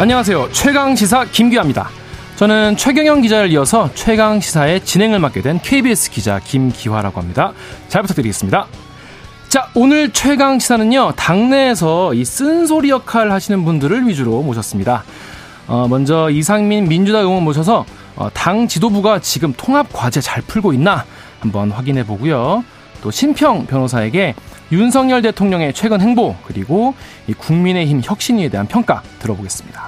안녕하세요. 최강 시사 김기화입니다. 저는 최경영 기자를 이어서 최강 시사의 진행을 맡게 된 KBS 기자 김기화라고 합니다. 잘 부탁드리겠습니다. 자, 오늘 최강 시사는요, 당내에서 이 쓴소리 역할 하시는 분들을 위주로 모셨습니다. 어, 먼저 이상민 민주당 의원 모셔서 어, 당 지도부가 지금 통합 과제 잘 풀고 있나 한번 확인해 보고요. 또 신평 변호사에게 윤석열 대통령의 최근 행보 그리고 국민의힘 혁신위에 대한 평가 들어보겠습니다.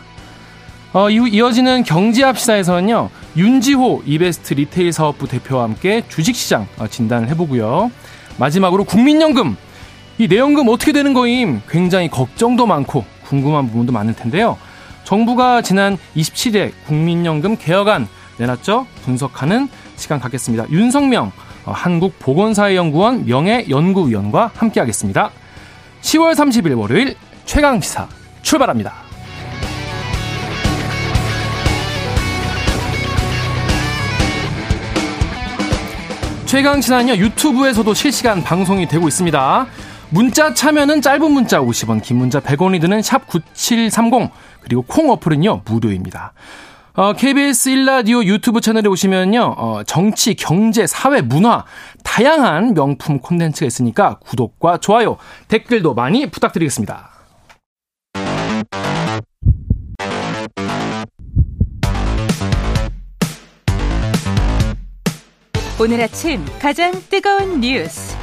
어, 이어지는 경제합 시사에서는요 윤지호 이베스트 리테일 사업부 대표와 함께 주식시장 어, 진단을 해보고요. 마지막으로 국민연금 이 내연금 어떻게 되는 거임 굉장히 걱정도 많고 궁금한 부분도 많을 텐데요. 정부가 지난 27일 국민연금 개혁안 내놨죠. 분석하는 시간 갖겠습니다. 윤성명 어, 한국보건사회연구원 명예연구위원과 함께하겠습니다. 10월 30일 월요일 최강시사 출발합니다. 최강 시사는요 유튜브에서도 실시간 방송이 되고 있습니다. 문자 참여는 짧은 문자 50원, 긴 문자 100원이 드는 샵 9730 그리고 콩 어플은요 무료입니다. 어, KBS 1라디오 유튜브 채널에 오시면요, 어, 정치, 경제, 사회, 문화, 다양한 명품 콘텐츠가 있으니까 구독과 좋아요, 댓글도 많이 부탁드리겠습니다. 오늘 아침 가장 뜨거운 뉴스.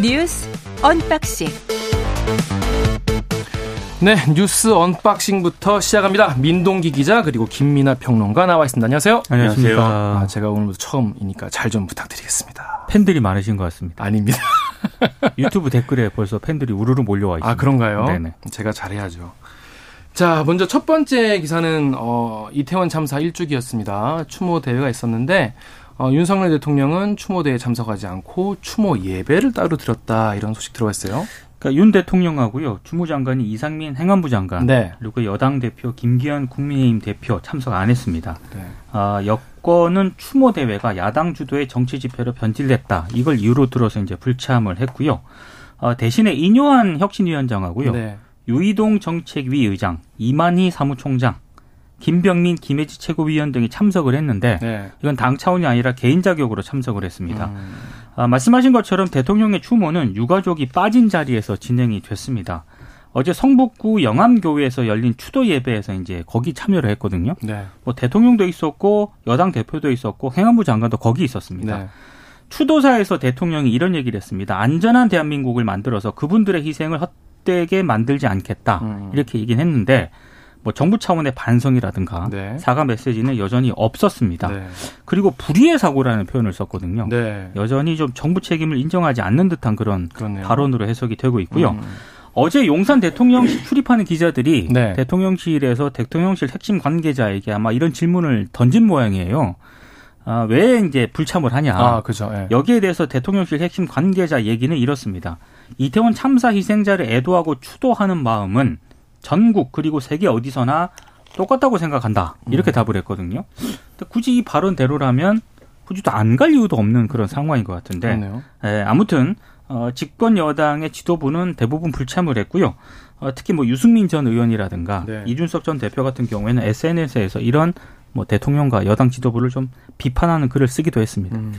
뉴스 언박싱. 네, 뉴스 언박싱부터 시작합니다. 민동기 기자 그리고 김민하 평론가 나와 있습니다. 안녕하세요. 안녕하세요. 아, 제가 오늘부터 처음이니까 잘 좀 부탁드리겠습니다. 팬들이 많으신 것 같습니다. 아닙니다. 유튜브 댓글에 벌써 팬들이 우르르 몰려와 있습니다. 아, 그런가요? 네네. 제가 잘해야죠. 자, 먼저 첫 번째 기사는 어, 이태원 참사 1주기였습니다. 추모 대회가 있었는데 어, 윤석열 대통령은 추모 대회에 참석하지 않고 추모 예배를 따로 드렸다 이런 소식 들어와 있어요. 그러니까 윤 대통령하고요 주무 장관이 이상민 행안부 장관 네. 그리고 여당 대표 김기현 국민의힘 대표 참석 안 했습니다. 네. 아, 여권은 추모 대회가 야당 주도의 정치 집회로 변질됐다 이걸 이유로 들어서 이제 불참을 했고요. 어, 대신에 이뇨한 혁신위원장하고요 네. 유이동 정책위 의장 이만희 사무총장 김병민, 김혜지 최고위원 등이 참석을 했는데 네. 이건 당 차원이 아니라 개인 자격으로 참석을 했습니다. 음, 아, 말씀하신 것처럼 대통령의 추모는 유가족이 빠진 자리에서 진행이 됐습니다. 어제 성북구 영암교회에서 열린 추도 예배에서 이제 거기 참여를 했거든요. 네. 뭐 대통령도 있었고 여당 대표도 있었고 행안부 장관도 거기 있었습니다. 네. 추도사에서 대통령이 이런 얘기를 했습니다. 안전한 대한민국을 만들어서 그분들의 희생을 헛되게 만들지 않겠다. 음. 이렇게 얘기는 했는데 뭐 정부 차원의 반성이라든가 네. 사과 메시지는 여전히 없었습니다. 네. 그리고 불의의 사고라는 표현을 썼거든요. 네. 여전히 좀 정부 책임을 인정하지 않는 듯한 그런 그렇네요. 발언으로 해석이 되고 있고요. 음, 어제 용산 대통령실 출입하는 기자들이 네. 대통령실에서 대통령실 핵심 관계자에게 아마 이런 질문을 던진 모양이에요. 아, 왜 이제 불참을 하냐. 아, 그죠. 예. 여기에 대해서 대통령실 핵심 관계자 얘기는 이렇습니다. 이태원 참사 희생자를 애도하고 추도하는 마음은 전국 그리고 세계 어디서나 똑같다고 생각한다. 이렇게 음. 답을 했거든요. 근데 굳이 이 발언대로라면 굳이 또 안 갈 이유도 없는 그런 상황인 것 같은데. 에, 아무튼 어, 집권 여당의 지도부는 대부분 불참을 했고요. 어, 특히 뭐 유승민 전 의원이라든가 네. 이준석 전 대표 같은 경우에는 SNS에서 이런 뭐 대통령과 여당 지도부를 좀 비판하는 글을 쓰기도 했습니다. 음,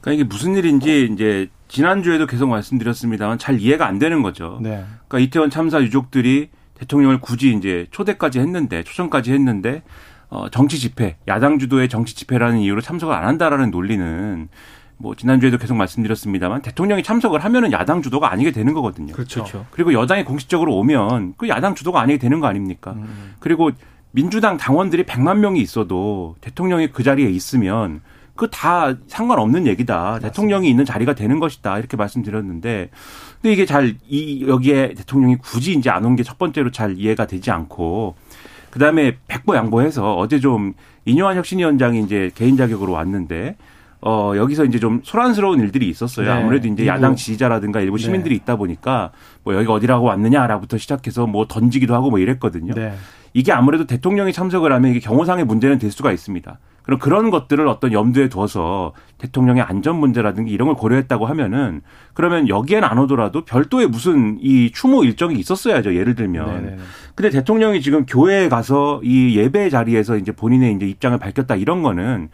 그러니까 이게 무슨 일인지 이제 지난주에도 계속 말씀드렸습니다만 잘 이해가 안 되는 거죠. 네. 그러니까 이태원 참사 유족들이 대통령을 굳이 이제 초대까지 했는데 초청까지 했는데 어 정치 집회, 야당 주도의 정치 집회라는 이유로 참석을 안 한다라는 논리는 뭐 지난주에도 계속 말씀드렸습니다만 대통령이 참석을 하면은 야당 주도가 아니게 되는 거거든요. 그렇죠. 그렇죠. 그리고 여당이 공식적으로 오면 그 야당 주도가 아니게 되는 거 아닙니까? 음, 그리고 민주당 당원들이 100만 명이 있어도 대통령이 그 자리에 있으면 그 다 상관없는 얘기다. 대통령이 있는 자리가 되는 것이다. 이렇게 말씀드렸는데 근데 이게 잘 이 여기에 대통령이 굳이 이제 안 온 게 첫 번째로 잘 이해가 되지 않고 그다음에 백보 양보해서 어제 좀 이뇨한 혁신위원장이 이제 개인 자격으로 왔는데 어 여기서 이제 좀 소란스러운 일들이 있었어요. 네. 아무래도 이제. 야당 지지자라든가 일부 네. 시민들이 있다 보니까 뭐 여기가 어디라고 왔느냐라부터 시작해서 뭐 던지기도 하고 뭐 이랬거든요. 네. 이게 아무래도 대통령이 참석을 하면 이게 경호상의 문제는 될 수가 있습니다. 그럼 그런 것들을 어떤 염두에 둬서 대통령의 안전 문제라든지 이런 걸 고려했다고 하면은 그러면 여기엔 안 오더라도 별도의 무슨 이 추모 일정이 있었어야죠. 예를 들면. 네네. 근데 대통령이 지금 교회에 가서 이 예배 자리에서 이제 본인의 이제 입장을 밝혔다 이런 거는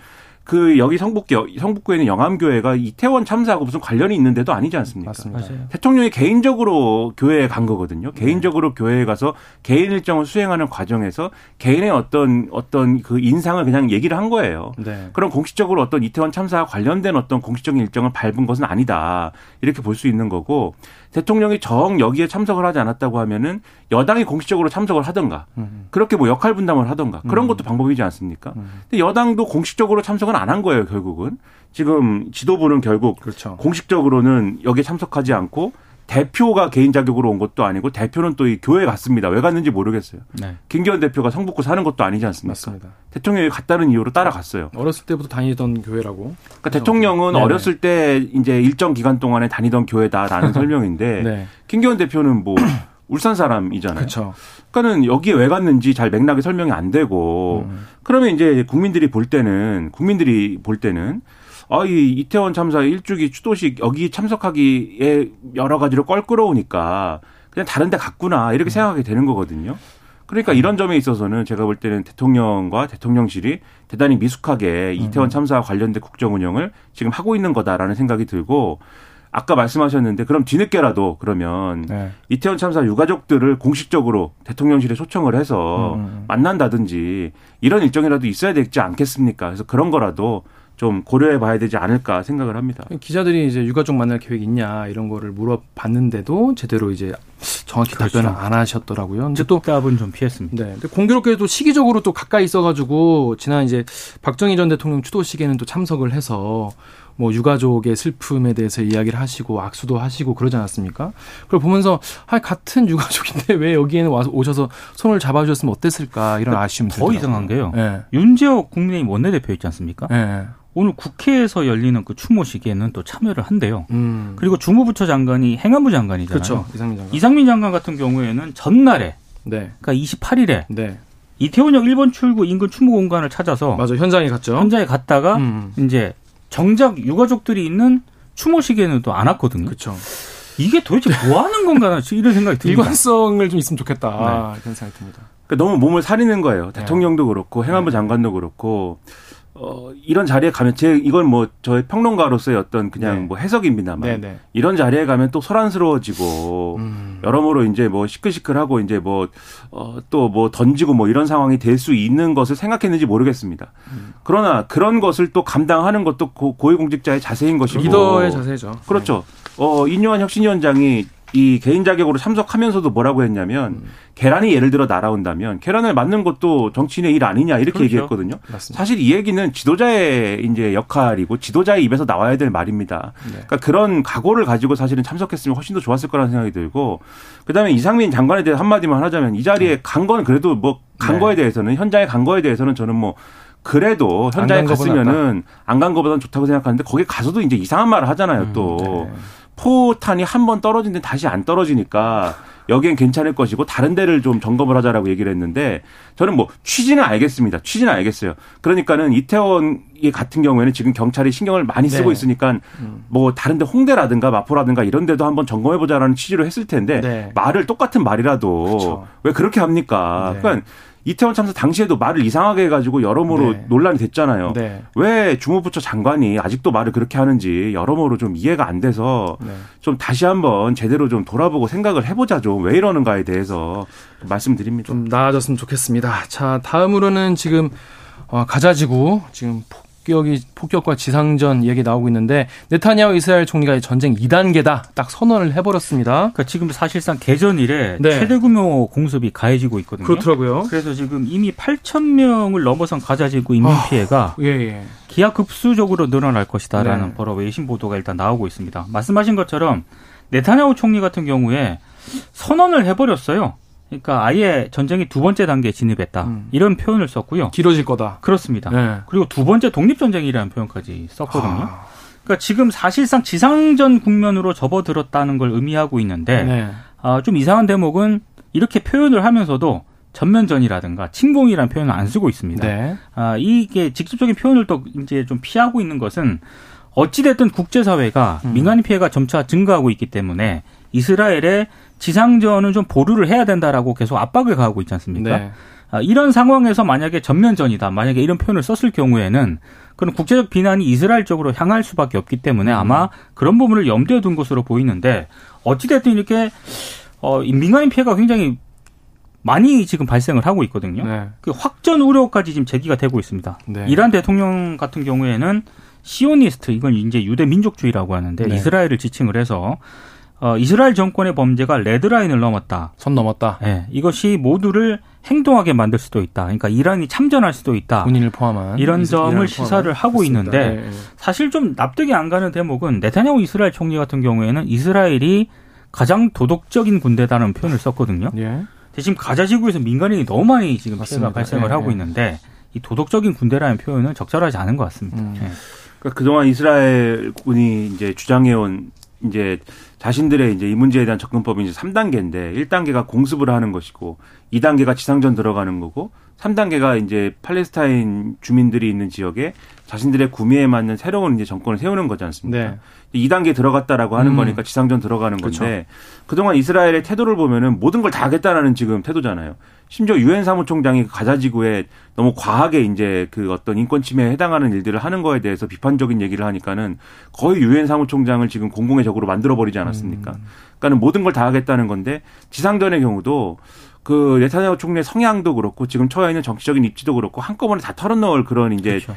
그 여기 성북교 성북구에 있는 영암교회가 이태원 참사하고 무슨 관련이 있는데도 아니지 않습니까? 맞습니다. 대통령이 개인적으로 교회에 간 거거든요. 네. 개인적으로 교회에 가서 개인 일정을 수행하는 과정에서 개인의 어떤 어떤 그 인상을 그냥 얘기를 한 거예요. 네. 그럼 공식적으로 어떤 이태원 참사와 관련된 어떤 공식적인 일정을 밟은 것은 아니다. 이렇게 볼 수 있는 거고 대통령이 정 여기에 참석을 하지 않았다고 하면은 여당이 공식적으로 참석을 하던가 음. 그렇게 뭐 역할 분담을 하던가 그런 음. 것도 방법이지 않습니까? 음. 근데 여당도 공식적으로 참석은 안 한 거예요 결국은 지금 지도부는 결국 그렇죠. 공식적으로는 여기에 참석하지 않고 대표가 개인 자격으로 온 것도 아니고 대표는 또 이 교회 갔습니다. 왜 갔는지 모르겠어요. 네. 김기현 대표가 성북구 사는 것도 아니지 않습니까? 맞습니다. 대통령이 갔다는 이유로 따라갔어요. 어렸을 때부터 다니던 교회라고. 그러니까 대통령은 네네. 어렸을 때 이제 일정 기간 동안에 다니던 교회다라는 설명인데 네. 김기현 대표는 뭐 울산 사람이잖아요. 그쵸. 그러니까는 여기에 왜 갔는지 잘 맥락이 설명이 안 되고 음. 그러면 이제 국민들이 볼 때는 국민들이 볼 때는 아, 이 이태원 참사 일주기 추도식 여기 참석하기에 여러 가지로 껄끄러우니까 그냥 다른 데 갔구나 이렇게 음. 생각하게 되는 거거든요. 그러니까 음. 이런 점에 있어서는 제가 볼 때는 대통령과 대통령실이 대단히 미숙하게 이태원 음. 참사와 관련된 국정 운영을 지금 하고 있는 거다라는 생각이 들고 아까 말씀하셨는데 그럼 뒤늦게라도 그러면 네. 이태원 참사 유가족들을 공식적으로 대통령실에 초청을 해서 음. 만난다든지 이런 일정이라도 있어야 되지 않겠습니까? 그래서 그런 거라도 좀 고려해 봐야 되지 않을까 생각을 합니다. 기자들이 이제 유가족 만날 계획 있냐 이런 거를 물어봤는데도 제대로 이제 정확히 그렇죠. 답변을 안 하셨더라고요. 근데 또 답은 좀 피했습니다. 네. 근데 공교롭게도 시기적으로 또 가까이 있어 가지고 지난 이제 박정희 전 대통령 추도식에는 또 참석을 해서 뭐 유가족의 슬픔에 대해서 이야기를 하시고 악수도 하시고 그러지 않았습니까? 그걸 보면서 아 같은 유가족인데 왜 여기에는 와서 오셔서 손을 잡아주셨으면 어땠을까 이런 아쉬움이 더 들더라고요. 이상한 게요. 네. 윤재옥 국민의힘 원내대표 있지 않습니까? 네. 오늘 국회에서 열리는 그 추모식에는 또 참여를 한대요. 음. 그리고 주무부처 장관이 행안부 장관이잖아요. 그렇죠. 이상민 장관. 이상민 장관 같은 경우에는 전날에, 네. 그러니까 28일에 네. 이태원역 1번 출구 인근 추모 공간을 찾아서 맞아 현장에 갔죠. 현장에 갔다가 음. 이제 정작 유가족들이 있는 추모식에는 또 안 왔거든요. 그렇죠. 이게 도대체 뭐 하는 건가 이런 생각이 듭니다. 일관성을 좀 있으면 좋겠다. 네. 그런 생각이 듭니다. 그러니까 너무 몸을 사리는 거예요. 대통령도 그렇고 행안부 네. 장관도 그렇고 어, 이런 자리에 가면 제 이건 뭐 저의 평론가로서의 어떤 그냥 네. 뭐 해석입니다만 네, 네. 이런 자리에 가면 또 소란스러워지고 음. 여러모로 이제 뭐 시끌시끌하고 이제 뭐 어, 또 뭐 던지고 뭐 이런 상황이 될 수 있는 것을 생각했는지 모르겠습니다. 음. 그러나 그런 것을 또 감당하는 것도 고, 고위공직자의 자세인 것이고 리더의 자세죠. 그렇죠. 어, 인요한 혁신위원장이 이 개인 자격으로 참석하면서도 뭐라고 했냐면 음. 계란이 예를 들어 날아온다면 계란을 맞는 것도 정치인의 일 아니냐 이렇게 그렇죠. 얘기했거든요. 맞습니다. 사실 이 얘기는 지도자의 이제 역할이고 지도자의 입에서 나와야 될 말입니다. 네. 그러니까 그런 각오를 가지고 사실은 참석했으면 훨씬 더 좋았을 거라는 생각이 들고 그다음에 이상민 장관에 대해 서 한마디만 하자면 이 자리에 네. 간 거는 그래도 뭐간 네. 거에 대해서는 현장에 간 거에 대해서는 저는 뭐 그래도 현장에 갔으면은 안 간 거보다는 좋다고 생각하는데 거기 가서도 이제 이상한 말을 하잖아요 음, 또. 네. 포탄이 한 번 떨어진 데 다시 안 떨어지니까 여기엔 괜찮을 것이고 다른 데를 좀 점검을 하자라고 얘기를 했는데 저는 뭐 취지는 알겠습니다. 취지는 알겠어요. 그러니까는 이태원 같은 경우에는 지금 경찰이 신경을 많이 쓰고 네. 있으니까 음. 뭐 다른 데 홍대라든가 마포라든가 이런 데도 한번 점검해 보자라는 취지로 했을 텐데 네. 말을 똑같은 말이라도 그렇죠. 왜 그렇게 합니까? 네. 그러니까 이태원 참사 당시에도 말을 이상하게 해가지고 여러모로 네. 논란이 됐잖아요. 네. 왜 주무부처 장관이 아직도 말을 그렇게 하는지 여러모로 좀 이해가 안 돼서 네. 좀 다시 한번 제대로 좀 돌아보고 생각을 해보자 좀 왜 이러는가에 대해서 말씀드립니다. 좀 나아졌으면 좋겠습니다. 자 다음으로는 지금 어, 가자지구 지금 폭격이 폭격과 지상전 얘기 나오고 있는데 네타냐후 이스라엘 총리가 전쟁 2단계다 딱 선언을 해버렸습니다. 그러니까 지금 사실상 개전 이래 네. 최대 규모 공습이 가해지고 있거든요. 그렇더라고요. 그래서 지금 이미 8천 명을 넘어선 가자 지구 인민 아, 피해가 예, 예. 기하급수적으로 늘어날 것이다라는 네. 버러 외신 보도가 일단 나오고 있습니다. 말씀하신 것처럼 네타냐후 총리 같은 경우에 선언을 해버렸어요. 그러니까 아예 전쟁이 두 번째 단계에 진입했다. 음. 이런 표현을 썼고요. 길어질 거다. 그렇습니다. 네. 그리고 두 번째 독립전쟁이라는 표현까지 썼거든요. 아. 그러니까 지금 사실상 지상전 국면으로 접어들었다는 걸 의미하고 있는데 네. 아, 좀 이상한 대목은 이렇게 표현을 하면서도 전면전이라든가 침공이라는 표현을 안 쓰고 있습니다. 네. 아, 이게 직접적인 표현을 또 이제 좀 피하고 있는 것은 어찌됐든 국제사회가 음. 민간인 피해가 점차 증가하고 있기 때문에 이스라엘의 지상전은 좀 보류를 해야 된다라고 계속 압박을 가하고 있지 않습니까? 네. 아, 이런 상황에서 만약에 전면전이다, 만약에 이런 표현을 썼을 경우에는 그런 국제적 비난이 이스라엘 쪽으로 향할 수밖에 없기 때문에 음. 아마 그런 부분을 염두에 둔 것으로 보이는데 어찌됐든 이렇게 어, 민간인 피해가 굉장히 많이 지금 발생을 하고 있거든요. 네. 그 확전 우려까지 지금 제기가 되고 있습니다. 네. 이란 대통령 같은 경우에는 시오니스트 이건 이제 유대 민족주의라고 하는데 네. 이스라엘을 지칭을 해서 어, 이스라엘 정권의 범죄가 레드라인을 넘었다. 선 넘었다. 네, 이것이 모두를 행동하게 만들 수도 있다. 그러니까 이란이 참전할 수도 있다. 본인을 포함한 이런 점을 시사를 하고 그렇습니다. 있는데 네, 네. 사실 좀 납득이 안 가는 대목은 네타냐후 이스라엘 총리 같은 경우에는 이스라엘이 가장 도덕적인 군대다는 표현을 썼거든요. 예. 지금 가자 지구에서 민간인이 너무 많이 지금 맞습니다. 피해가 발생을 예, 하고 예. 있는데 이 도덕적인 군대라는 표현은 적절하지 않은 것 같습니다. 음. 예. 그러니까 그동안 이스라엘 군이 이제 주장해온 이제 자신들의 이제 이 문제에 대한 접근법이 이제 3단계인데 1단계가 공습을 하는 것이고 2단계가 지상전 들어가는 거고 3단계가 이제 팔레스타인 주민들이 있는 지역에 자신들의 구매에 맞는 새로운 이제 정권을 세우는 거지 않습니까? 네. 2단계 들어갔다라고 하는 음. 거니까 지상전 들어가는 건데 그렇죠. 그동안 이스라엘의 태도를 보면은 모든 걸 다 하겠다라는 지금 태도잖아요. 심지어 유엔 사무총장이 가자 지구에 너무 과하게 이제 그 어떤 인권 침해에 해당하는 일들을 하는 거에 대해서 비판적인 얘기를 하니까는 거의 유엔 사무총장을 지금 공공의 적으로 만들어 버리지 않았습니까? 음. 그러니까는 모든 걸 다 하겠다는 건데 지상전의 경우도 그 네타냐후 총리의 성향도 그렇고 지금 처해 있는 정치적인 입지도 그렇고 한꺼번에 다 털어넣을 그런 이제 그렇죠.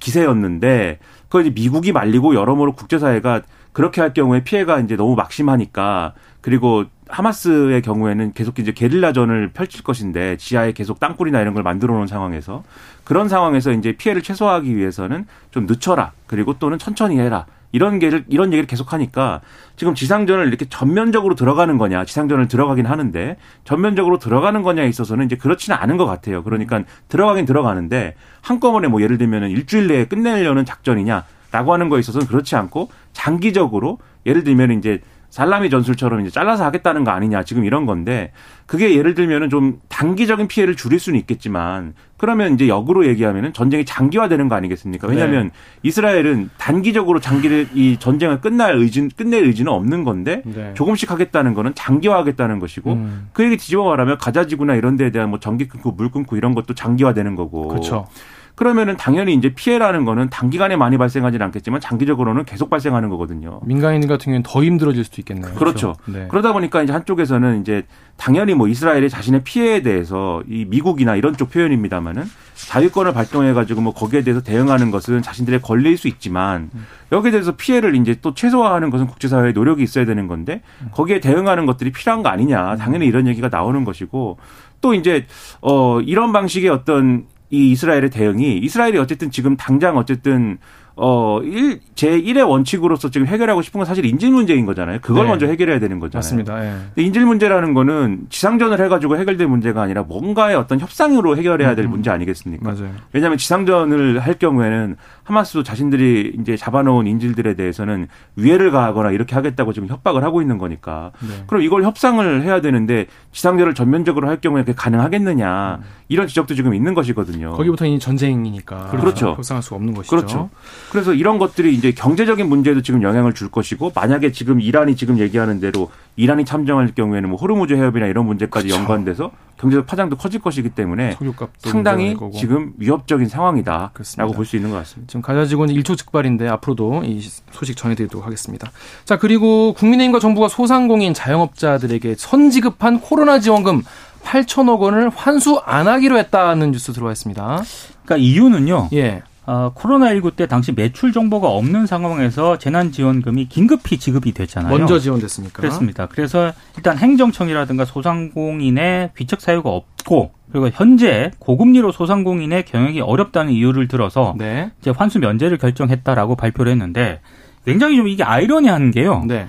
기세였는데 그걸 이제 미국이 말리고 여러모로 국제사회가 그렇게 할 경우에 피해가 이제 너무 막심하니까 그리고 하마스의 경우에는 계속 이제 게릴라전을 펼칠 것인데 지하에 계속 땅굴이나 이런 걸 만들어 놓은 상황에서 그런 상황에서 이제 피해를 최소화하기 위해서는 좀 늦춰라. 그리고 또는 천천히 해라. 이런 얘기를 이런 얘기를 계속 하니까 지금 지상전을 이렇게 전면적으로 들어가는 거냐 지상전을 들어가긴 하는데 전면적으로 들어가는 거냐에 있어서는 이제 그렇지는 않은 것 같아요. 그러니까 들어가긴 들어가는데 한꺼번에 뭐 예를 들면은 일주일 내에 끝내려는 작전이냐라고 하는 거에 있어서는 그렇지 않고 장기적으로 예를 들면 이제 살라미 전술처럼 이제 잘라서 하겠다는 거 아니냐 지금 이런 건데 그게 예를 들면은 좀 단기적인 피해를 줄일 수는 있겠지만 그러면 이제 역으로 얘기하면은 전쟁이 장기화되는 거 아니겠습니까? 왜냐하면 네. 이스라엘은 단기적으로 장기를 이 전쟁을 끝날 의지 끝낼 의지는 없는 건데 네. 조금씩 하겠다는 거는 장기화하겠다는 것이고 음. 그 얘기 뒤집어 말하면 가자지구나 이런 데에 대한 뭐 전기 끊고 물 끊고 이런 것도 장기화되는 거고. 그렇죠. 그러면은 당연히 이제 피해라는 거는 단기간에 많이 발생하지는 않겠지만 장기적으로는 계속 발생하는 거거든요. 민간인 같은 경우는 더 힘들어질 수도 있겠네요. 그렇죠. 그렇죠. 네. 그러다 보니까 이제 한쪽에서는 이제 당연히 뭐 이스라엘이 자신의 피해에 대해서 이 미국이나 이런 쪽 표현입니다만은 자유권을 발동해 가지고 뭐 거기에 대해서 대응하는 것은 자신들의 권리일 수 있지만 여기에 대해서 피해를 이제 또 최소화하는 것은 국제사회의 노력이 있어야 되는 건데 거기에 대응하는 것들이 필요한 거 아니냐 당연히 이런 얘기가 나오는 것이고 또 이제 어 이런 방식의 어떤 이 이스라엘의 대응이 이스라엘이 어쨌든 지금 당장 어쨌든 어, 일, 제1의 원칙으로서 지금 해결하고 싶은 건 사실 인질 문제인 거잖아요. 그걸 네. 먼저 해결해야 되는 거잖아요. 맞습니다. 예. 근데 인질 문제라는 거는 지상전을 해가지고 해결될 문제가 아니라 뭔가의 어떤 협상으로 해결해야 될 음. 문제 아니겠습니까? 맞아요. 왜냐하면 지상전을 할 경우에는 하마스도 자신들이 이제 잡아놓은 인질들에 대해서는 위해를 가하거나 이렇게 하겠다고 지금 협박을 하고 있는 거니까. 네. 그럼 이걸 협상을 해야 되는데 지상전을 전면적으로 할 경우에 그게 가능하겠느냐. 음. 이런 지적도 지금 있는 것이거든요. 거기부터 이 전쟁이니까. 그렇죠. 협상할 수 없는 것이죠. 그렇죠. 그래서 이런 것들이 이제 경제적인 문제도 지금 영향을 줄 것이고 만약에 지금 이란이 지금 얘기하는 대로 이란이 참정할 경우에는 뭐 호르무즈 해협이나 이런 문제까지 그렇죠. 연관돼서 경제적 파장도 커질 것이기 때문에 상당히 지금 위협적인 상황이다라고 볼 수 있는 것 같습니다. 지금 가자지구는 일초즉발인데 앞으로도 이 소식 전해드리도록 하겠습니다. 자 그리고 국민의힘과 정부가 소상공인 자영업자들에게 선지급한 코로나 지원금 8천억 원을 환수 안 하기로 했다는 뉴스 들어와 있습니다. 그러니까 이유는요. 예. 어, 코로나19 때 당시 매출 정보가 없는 상황에서 재난지원금이 긴급히 지급이 됐잖아요. 먼저 지원됐습니까? 그렇습니다. 그래서 일단 행정청이라든가 소상공인의 귀책 사유가 없고 그리고 현재 고금리로 소상공인의 경영이 어렵다는 이유를 들어서 네. 이제 환수 면제를 결정했다라고 발표를 했는데 굉장히 좀 이게 아이러니한 게요. 네.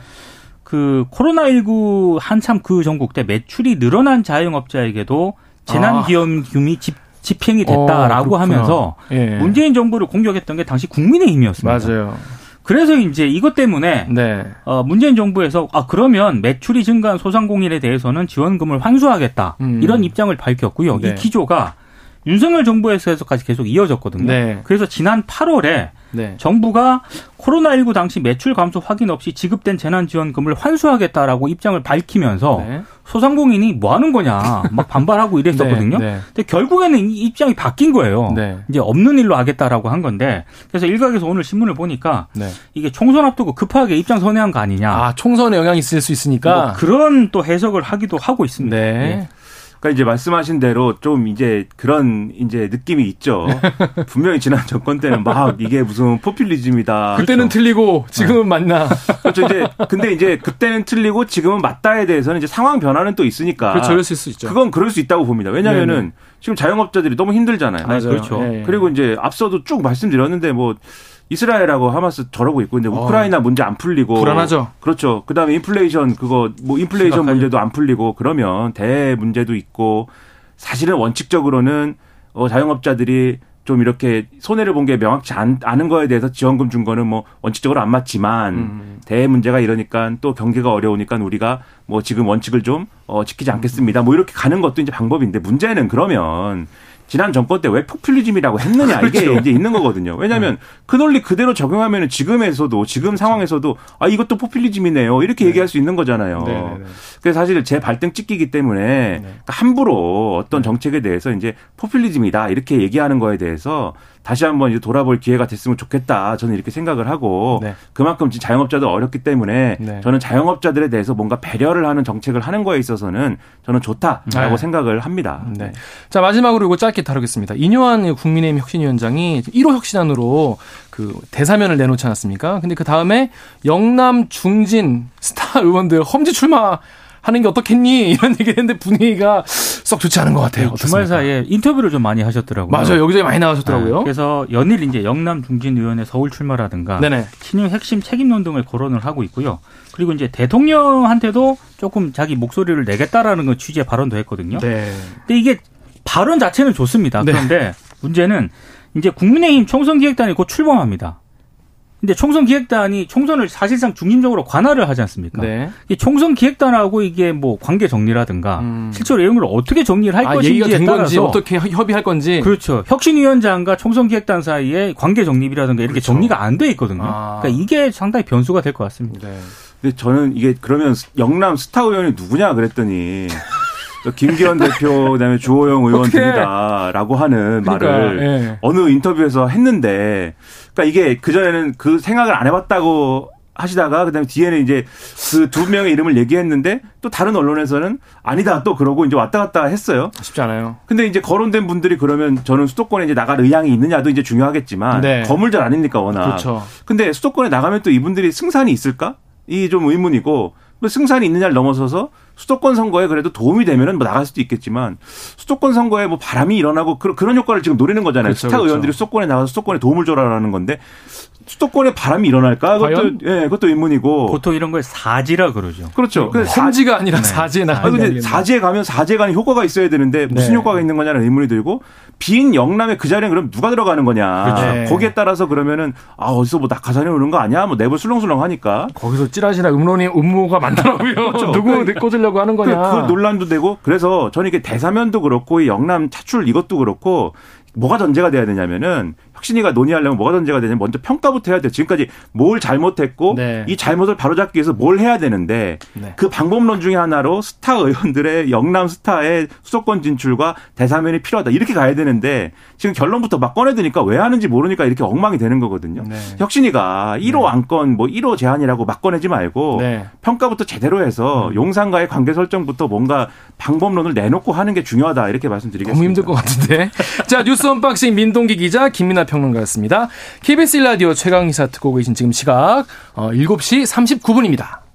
그 코로나19 한참 그 전국 때 매출이 늘어난 자영업자에게도 재난기원금이 아. 집 집행이 됐다라고 어, 하면서 예. 문재인 정부를 공격했던 게 당시 국민의힘이었습니다. 맞아요. 그래서 이제 이것 때문에 네. 어, 문재인 정부에서 아 그러면 매출이 증가한 소상공인에 대해서는 지원금을 환수하겠다 음. 이런 입장을 밝혔고요. 네. 이 기조가 윤석열 정부에서까지 계속 이어졌거든요. 네. 그래서 지난 8월에 네. 정부가 코로나19 당시 매출 감소 확인 없이 지급된 재난지원금을 환수하겠다라고 입장을 밝히면서 네. 소상공인이 뭐 하는 거냐 막 반발하고 이랬었거든요. 네, 네. 근데 결국에는 이 입장이 바뀐 거예요. 네. 이제 없는 일로 하겠다라고 한 건데 그래서 일각에서 오늘 신문을 보니까 네. 이게 총선 앞두고 급하게 입장 선회한 거 아니냐. 아 총선에 영향이 있을 수 있으니까 뭐 그런 또 해석을 하기도 하고 있습니다. 네. 예. 그러니까 이제 말씀하신 대로 좀 이제 그런 이제 느낌이 있죠. 분명히 지난 정권 때는 막 이게 무슨 포퓰리즘이다. 그때는 그렇죠. 틀리고 지금은 네. 맞나. 그렇죠. 이제 근데 이제 그때는 틀리고 지금은 맞다에 대해서는 이제 상황 변화는 또 있으니까. 그렇죠. 그럴 수 있죠. 그건 그럴 수 있다고 봅니다. 왜냐면은 네네. 지금 자영업자들이 너무 힘들잖아요. 맞아요. 그렇죠. 네. 그리고 이제 앞서도 쭉 말씀드렸는데 뭐 이스라엘하고 하마스 저러고 있고 근데 어. 우크라이나 어. 문제 안 풀리고 불안하죠. 그렇죠. 그다음에 인플레이션 그거 뭐 인플레이션 심각하죠. 문제도 안 풀리고 그러면 대 문제도 있고 사실은 원칙적으로는 어 자영업자들이 좀 이렇게 손해를 본 게 명확치 않, 은 거에 대해서 지원금 준 거는 뭐 원칙적으로 안 맞지만 음. 대 문제가 이러니까 또 경계가 어려우니까 우리가 뭐 지금 원칙을 좀 어, 지키지 않겠습니다. 뭐 이렇게 가는 것도 이제 방법인데 문제는 그러면 지난 정권 때 왜 포퓰리즘이라고 했느냐 이게 그렇죠. 이제 있는 거거든요. 왜냐하면 네. 그 논리 그대로 적용하면 지금에서도 지금 그렇죠. 상황에서도 아 이것도 포퓰리즘이네요 이렇게 네. 얘기할 수 있는 거잖아요. 네, 네, 네. 그래서 사실 제 발등 찍기기 때문에 네. 그러니까 함부로 어떤 정책에 대해서 이제 포퓰리즘이다 이렇게 얘기하는 거에 대해서 다시 한번 돌아볼 기회가 됐으면 좋겠다. 저는 이렇게 생각을 하고 네. 그만큼 자영업자도 어렵기 때문에 네. 저는 자영업자들에 대해서 뭔가 배려를 하는 정책을 하는 거에 있어서는 저는 좋다라고 네. 생각을 합니다. 네. 자 마지막으로 이거 짧게 다루겠습니다. 이뇨한 국민의힘 혁신위원장이 1호 혁신안으로 그 대사면을 내놓지 않았습니까? 근데 그 다음에 영남 중진 스타 의원들 험지 출마 하는 게 어떻겠니? 이런 얘기 했는데 분위기가 썩 좋지 않은 것 같아요. 네, 주말 사이에 인터뷰를 좀 많이 하셨더라고요. 맞아요. 여기저기 많이 나가셨더라고요. 네, 그래서 연일 이제 영남 중진 의원의 서울 출마라든가 네네. 친윤 핵심 책임론 등을 거론을 하고 있고요. 그리고 이제 대통령한테도 조금 자기 목소리를 내겠다라는 건 취지의 발언도 했거든요. 네. 근데 이게 발언 자체는 좋습니다. 네. 그런데 문제는 이제 국민의힘 총선기획단이 곧 출범합니다. 근데 총선 기획단이 총선을 사실상 중심적으로 관할을 하지 않습니까? 네. 이 총선 기획단하고 이게 뭐 관계 정리라든가 음. 실제로 이런 걸 어떻게 정리를 할 아, 것인지에 따라서 어떻게 협의할 건지 그렇죠. 혁신위원장과 총선 기획단 사이에 관계 정립이라든가 이렇게 그렇죠. 정리가 안 돼 있거든요. 아. 그러니까 이게 상당히 변수가 될 것 같습니다. 네. 근데 저는 이게 그러면 영남 스타 의원이 누구냐 그랬더니 김기현 대표 그다음에 주호영 의원 들이다라고 하는 그러니까, 말을 예. 어느 인터뷰에서 했는데 그러니까 이게 그 전에는 그 생각을 안 해봤다고 하시다가 그다음에 뒤에는 이제 그 두 명의 이름을 얘기했는데 또 다른 언론에서는 아니다 또 그러고 이제 왔다 갔다 했어요. 쉽지 않아요. 근데 이제 거론된 분들이 그러면 저는 수도권에 이제 나갈 의향이 있느냐도 이제 중요하겠지만 네. 거물들 아닙니까 워낙. 그렇죠. 근데 수도권에 나가면 또 이분들이 승산이 있을까? 이 좀 의문이고 뭐 승산이 있느냐를 넘어서서 수도권 선거에 그래도 도움이 되면은 뭐 나갈 수도 있겠지만 수도권 선거에 뭐 바람이 일어나고 그런 그런 효과를 지금 노리는 거잖아요. 그렇죠, 스타 그렇죠. 의원들이 수도권에 나가서 수도권에 도움을 줘라라는 건데 수도권에 바람이 일어날까? 그것도 예, 그것도 의문이고 보통 이런 걸 사지라 그러죠. 그렇죠. 그 사지가 아니라 네. 사지에 나. 아 근데 사지에 가면 사지에 가는 효과가 있어야 되는데 무슨 네. 효과가 있는 거냐는 의문이 들고 빈 영남의 그 자리에 그럼 누가 들어가는 거냐? 그렇죠. 네. 거기에 따라서 그러면은 아 어디서 뭐 낙하산이 오는 거 아니야? 뭐 내부 술렁술렁 하니까 거기서 찌라시나 음론이 음모가 많더라고요. 그렇죠. 누구 꽂으려 고 하는 거냐? 그, 그 논란도 되고 그래서 저는 이게 대사면도 그렇고 이 영남 차출 이것도 그렇고 뭐가 전제가 돼야 되냐면은 혁신이가 논의하려면 뭐가 전제가 되냐면 먼저 평가부터 해야 돼요. 지금까지 뭘 잘못했고 네. 이 잘못을 바로잡기 위해서 뭘 해야 되는데 네. 그 방법론 중에 하나로 스타 의원들의 영남 스타의 수도권 진출과 대사면이 필요하다. 이렇게 가야 되는데 지금 결론부터 막 꺼내드니까 왜 하는지 모르니까 이렇게 엉망이 되는 거거든요. 네. 혁신이가 1호 네. 안건 뭐 1호 제한이라고 막 꺼내지 말고 네. 평가부터 제대로 해서 음. 용산과의 관계 설정부터 뭔가 방법론을 내놓고 하는 게 중요하다. 이렇게 말씀드리겠습니다. 너무 힘들 것 같은데. 자 뉴스 언박싱 민동기 기자 김민하 평론가였습니다. KBS 라디오 최강시사 듣고 계신 지금 시각 7시 어, 39분입니다.